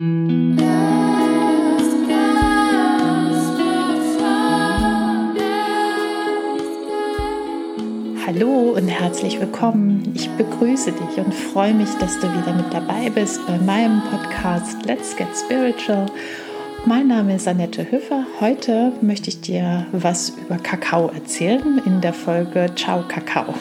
Hallo und herzlich willkommen. Ich begrüße dich und freue mich, dass du wieder mit dabei bist bei meinem Podcast Let's Get Spiritual. Mein Name ist Annette Höfer. Heute möchte ich dir was über Kakao erzählen in der Folge Ciao Kakao.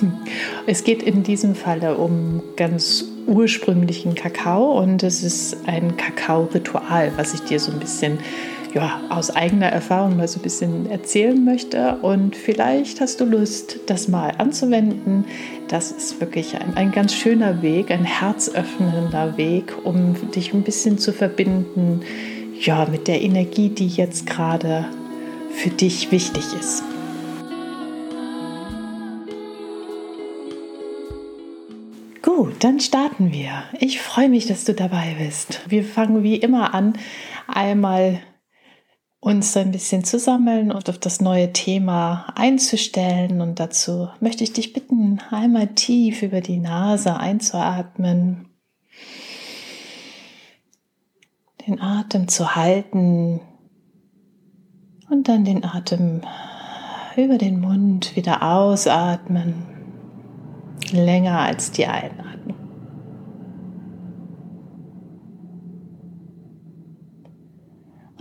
Es geht in diesem Falle um ganz ursprünglichen Kakao und es ist ein Kakao-Ritual, was ich dir so ein bisschen ja, aus eigener Erfahrung mal so ein bisschen erzählen möchte. Und vielleicht hast du Lust, das mal anzuwenden. Das ist wirklich ein, ein ganz schöner Weg, ein herzöffnender Weg, um dich ein bisschen zu verbinden ja, mit der Energie, die jetzt gerade für dich wichtig ist. Gut, dann starten wir. Ich freue mich, dass du dabei bist. Wir fangen wie immer an, einmal uns ein bisschen zu sammeln und auf das neue Thema einzustellen. Und dazu möchte ich dich bitten, einmal tief über die Nase einzuatmen, den Atem zu halten und dann den Atem über den Mund wieder ausatmen, länger als die Einatmung.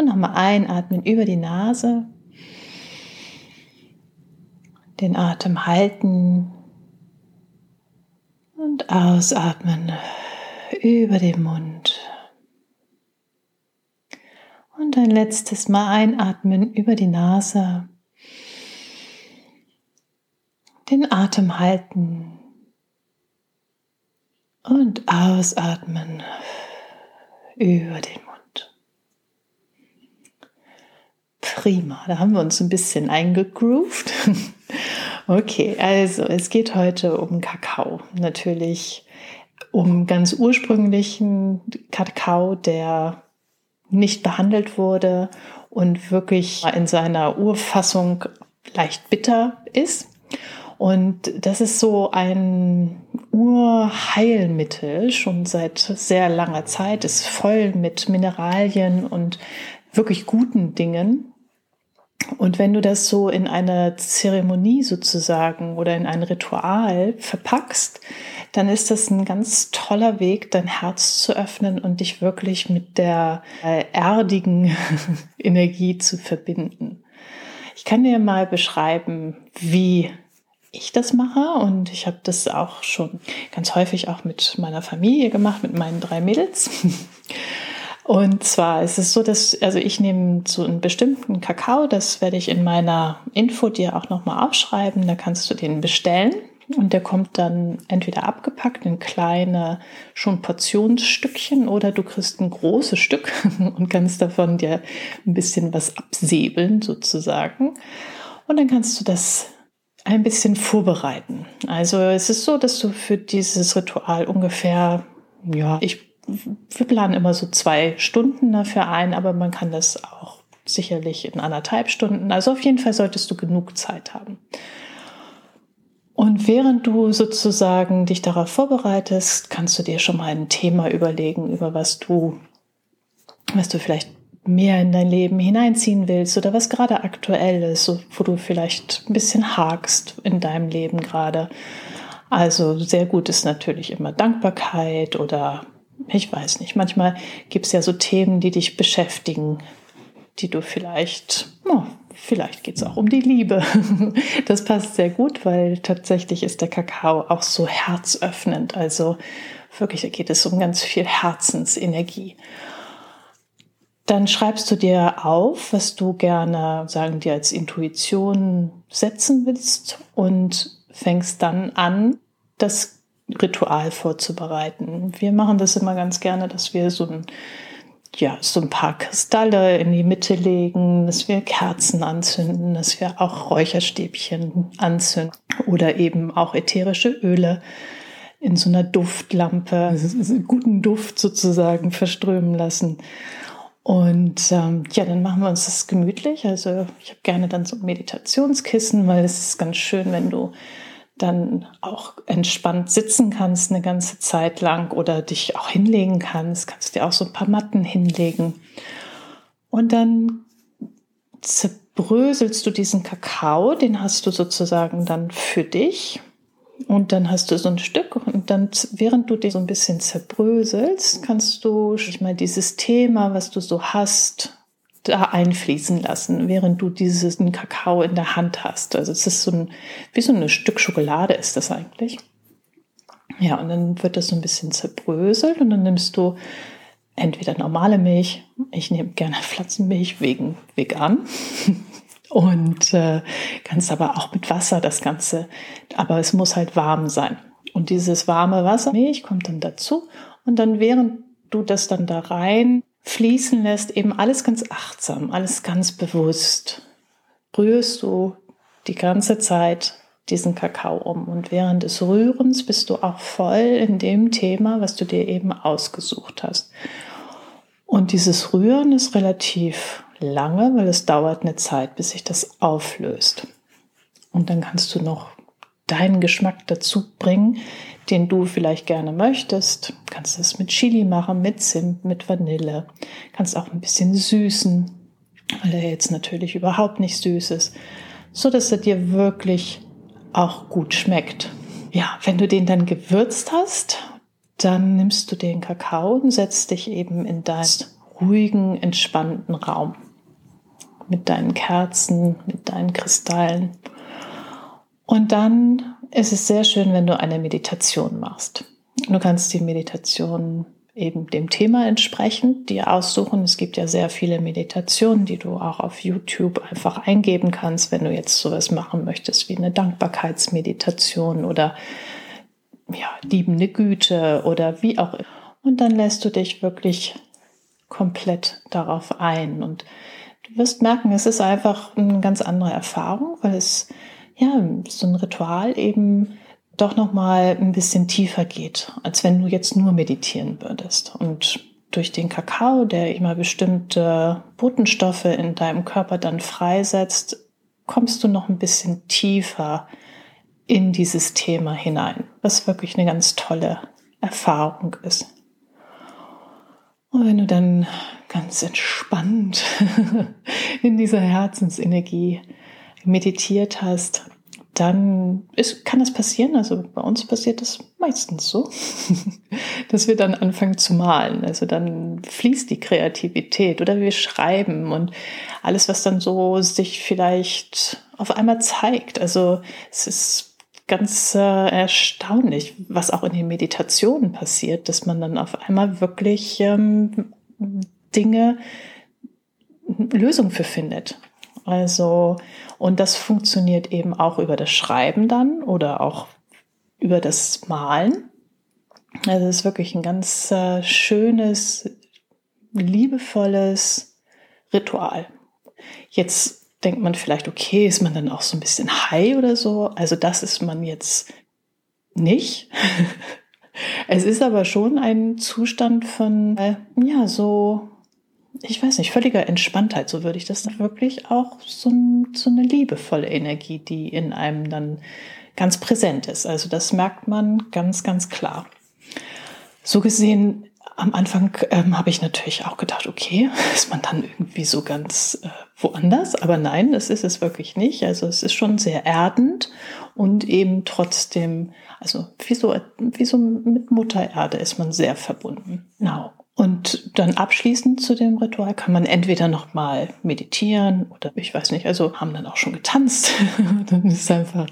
Und nochmal einatmen über die Nase. Den Atem halten und ausatmen über den Mund. Und ein letztes Mal einatmen über die Nase. Den Atem halten und ausatmen über den Mund. Prima, da haben wir uns ein bisschen eingegroovt. Okay, also es geht heute um Kakao. Natürlich um ganz ursprünglichen Kakao, der nicht behandelt wurde und wirklich in seiner Urfassung leicht bitter ist. Und das ist so ein Urheilmittel schon seit sehr langer Zeit, ist voll mit Mineralien und wirklich guten Dingen. Und wenn du das so in eine Zeremonie sozusagen oder in ein Ritual verpackst, dann ist das ein ganz toller Weg, dein Herz zu öffnen und dich wirklich mit der äh, erdigen Energie zu verbinden. Ich kann dir mal beschreiben, wie ich das mache und ich habe das auch schon ganz häufig auch mit meiner Familie gemacht, mit meinen drei Mädels. Und zwar ist es so, dass also ich nehme so einen bestimmten Kakao, das werde ich in meiner Info dir auch nochmal aufschreiben, da kannst du den bestellen. Und der kommt dann entweder abgepackt in kleine schon Portionsstückchen oder du kriegst ein großes Stück und kannst davon dir ein bisschen was absäbeln sozusagen. Und dann kannst du das ein bisschen vorbereiten. Also es ist so, dass du für dieses Ritual ungefähr, ja, ich wir planen immer so zwei Stunden dafür ein, aber man kann das auch sicherlich in anderthalb Stunden. Also auf jeden Fall solltest du genug Zeit haben. Und während du sozusagen dich darauf vorbereitest, kannst du dir schon mal ein Thema überlegen, über was du, was du vielleicht mehr in dein Leben hineinziehen willst oder was gerade aktuell ist, wo du vielleicht ein bisschen hakst in deinem Leben gerade. Also sehr gut ist natürlich immer Dankbarkeit oder ich weiß nicht, manchmal gibt es ja so Themen, die dich beschäftigen, die du vielleicht, oh, vielleicht geht es auch um die Liebe. Das passt sehr gut, weil tatsächlich ist der Kakao auch so herzöffnend. Also wirklich, da geht es um ganz viel Herzensenergie. Dann schreibst du dir auf, was du gerne, sagen dir, als Intuition setzen willst und fängst dann an, das Ritual vorzubereiten. Wir machen das immer ganz gerne, dass wir so ein ja, so ein paar Kristalle in die Mitte legen, dass wir Kerzen anzünden, dass wir auch Räucherstäbchen anzünden oder eben auch ätherische Öle in so einer Duftlampe, also guten Duft sozusagen verströmen lassen. Und ähm, ja, dann machen wir uns das gemütlich. Also ich habe gerne dann so ein Meditationskissen, weil es ist ganz schön, wenn du dann auch entspannt sitzen kannst eine ganze Zeit lang oder dich auch hinlegen kannst. Kannst dir auch so ein paar Matten hinlegen. Und dann zerbröselst du diesen Kakao, den hast du sozusagen dann für dich. Und dann hast du so ein Stück und dann, während du dir so ein bisschen zerbröselst, kannst du mal dieses Thema, was du so hast, da einfließen lassen, während du diesen Kakao in der Hand hast. Also es ist so ein, wie so ein Stück Schokolade ist das eigentlich. Ja, und dann wird das so ein bisschen zerbröselt und dann nimmst du entweder normale Milch, ich nehme gerne Pflanzenmilch wegen vegan und äh, kannst aber auch mit Wasser das Ganze, aber es muss halt warm sein. Und dieses warme Wasser, Milch kommt dann dazu und dann während du das dann da rein fließen lässt, eben alles ganz achtsam, alles ganz bewusst, rührst du die ganze Zeit diesen Kakao um. Und während des Rührens bist du auch voll in dem Thema, was du dir eben ausgesucht hast. Und dieses Rühren ist relativ lange, weil es dauert eine Zeit, bis sich das auflöst. Und dann kannst du noch deinen Geschmack dazu bringen, den du vielleicht gerne möchtest. Kannst es mit Chili machen, mit Zimt, mit Vanille. Kannst auch ein bisschen süßen, weil er jetzt natürlich überhaupt nicht süß ist, so dass er dir wirklich auch gut schmeckt. Ja, wenn du den dann gewürzt hast, dann nimmst du den Kakao und setzt dich eben in deinen ruhigen, entspannten Raum mit deinen Kerzen, mit deinen Kristallen. Und dann ist es sehr schön, wenn du eine Meditation machst. Du kannst die Meditation eben dem Thema entsprechend dir aussuchen. Es gibt ja sehr viele Meditationen, die du auch auf YouTube einfach eingeben kannst, wenn du jetzt sowas machen möchtest wie eine Dankbarkeitsmeditation oder ja, liebende Güte oder wie auch immer. Und dann lässt du dich wirklich komplett darauf ein und du wirst merken, es ist einfach eine ganz andere Erfahrung, weil es ja, so ein Ritual eben doch noch mal ein bisschen tiefer geht, als wenn du jetzt nur meditieren würdest. Und durch den Kakao, der immer bestimmte Botenstoffe in deinem Körper dann freisetzt, kommst du noch ein bisschen tiefer in dieses Thema hinein, was wirklich eine ganz tolle Erfahrung ist. Und wenn du dann ganz entspannt in dieser Herzensenergie meditiert hast, dann ist, kann das passieren, also bei uns passiert das meistens so, dass wir dann anfangen zu malen. Also dann fließt die Kreativität oder wir schreiben und alles, was dann so sich vielleicht auf einmal zeigt. Also es ist ganz äh, erstaunlich, was auch in den Meditationen passiert, dass man dann auf einmal wirklich ähm, Dinge, Lösungen für findet. Also, und das funktioniert eben auch über das Schreiben dann oder auch über das Malen. Also es ist wirklich ein ganz äh, schönes, liebevolles Ritual. Jetzt denkt man vielleicht, okay, ist man dann auch so ein bisschen high oder so? Also das ist man jetzt nicht. es ist aber schon ein Zustand von, äh, ja, so ich weiß nicht, völliger Entspanntheit, so würde ich das dann wirklich auch so, so eine liebevolle Energie, die in einem dann ganz präsent ist. Also das merkt man ganz, ganz klar. So gesehen, am Anfang ähm, habe ich natürlich auch gedacht, okay, ist man dann irgendwie so ganz äh, woanders? Aber nein, das ist es wirklich nicht. Also es ist schon sehr erdend und eben trotzdem, also wie so, wie so mit Mutter Erde ist man sehr verbunden. Genau. Und dann abschließend zu dem Ritual kann man entweder nochmal meditieren oder ich weiß nicht, also haben dann auch schon getanzt. dann ist einfach,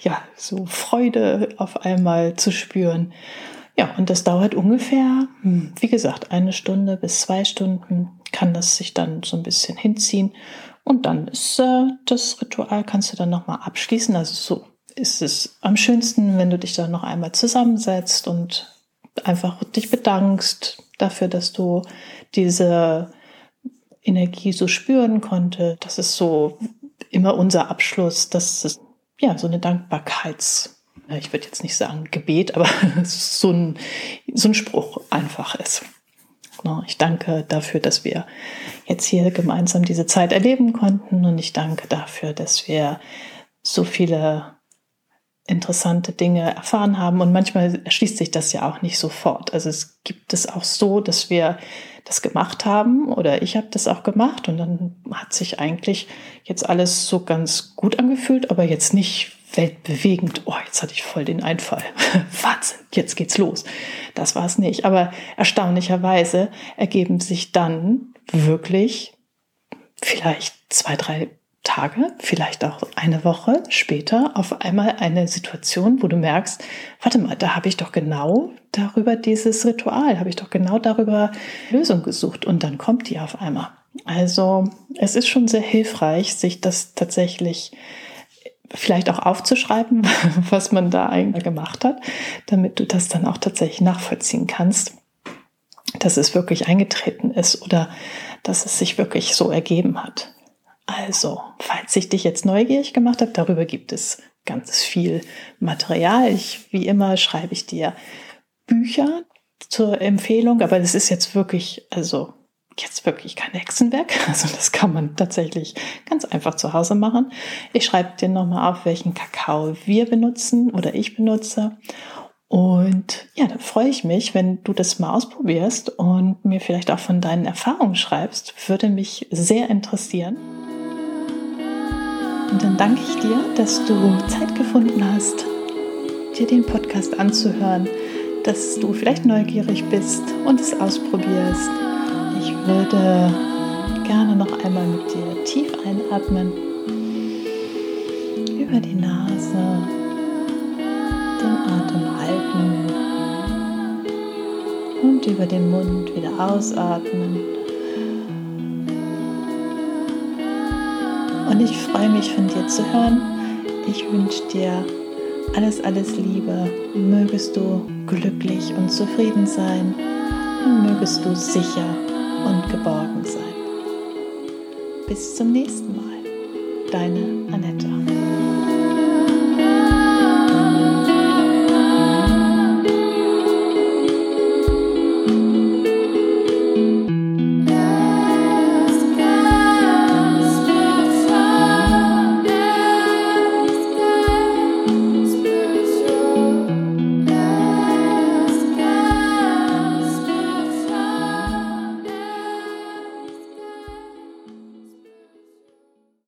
ja, so Freude auf einmal zu spüren. Ja, und das dauert ungefähr, hm, wie gesagt, eine Stunde bis zwei Stunden kann das sich dann so ein bisschen hinziehen. Und dann ist äh, das Ritual, kannst du dann nochmal abschließen. Also so ist es am schönsten, wenn du dich dann noch einmal zusammensetzt und einfach dich bedankst, dafür, dass du diese Energie so spüren konnte. Das ist so immer unser Abschluss, dass es ja so eine Dankbarkeits, ich würde jetzt nicht sagen Gebet, aber so ein, so ein Spruch einfach ist. Ich danke dafür, dass wir jetzt hier gemeinsam diese Zeit erleben konnten und ich danke dafür, dass wir so viele interessante Dinge erfahren haben. Und manchmal erschließt sich das ja auch nicht sofort. Also es gibt es auch so, dass wir das gemacht haben oder ich habe das auch gemacht und dann hat sich eigentlich jetzt alles so ganz gut angefühlt, aber jetzt nicht weltbewegend. Oh, jetzt hatte ich voll den Einfall. Wahnsinn, jetzt geht's los. Das war es nicht. Aber erstaunlicherweise ergeben sich dann wirklich vielleicht zwei, drei Tage, vielleicht auch eine Woche später auf einmal eine Situation, wo du merkst, warte mal, da habe ich doch genau darüber dieses Ritual, habe ich doch genau darüber Lösung gesucht und dann kommt die auf einmal. Also es ist schon sehr hilfreich, sich das tatsächlich vielleicht auch aufzuschreiben, was man da eigentlich gemacht hat, damit du das dann auch tatsächlich nachvollziehen kannst, dass es wirklich eingetreten ist oder dass es sich wirklich so ergeben hat. Also, falls ich dich jetzt neugierig gemacht habe, darüber gibt es ganz viel Material. Ich, wie immer schreibe ich dir Bücher zur Empfehlung, aber das ist jetzt wirklich, also jetzt wirklich kein Hexenwerk. Also das kann man tatsächlich ganz einfach zu Hause machen. Ich schreibe dir nochmal auf, welchen Kakao wir benutzen oder ich benutze. Und ja, dann freue ich mich, wenn du das mal ausprobierst und mir vielleicht auch von deinen Erfahrungen schreibst. Würde mich sehr interessieren. Und dann danke ich dir, dass du Zeit gefunden hast, dir den Podcast anzuhören, dass du vielleicht neugierig bist und es ausprobierst. Ich würde gerne noch einmal mit dir tief einatmen, über die Nase, den Atem halten und über den Mund wieder ausatmen. Und ich freue mich von dir zu hören. Ich wünsche dir alles, alles Liebe. Mögest du glücklich und zufrieden sein. Mögest du sicher und geborgen sein. Bis zum nächsten Mal. Deine Annette.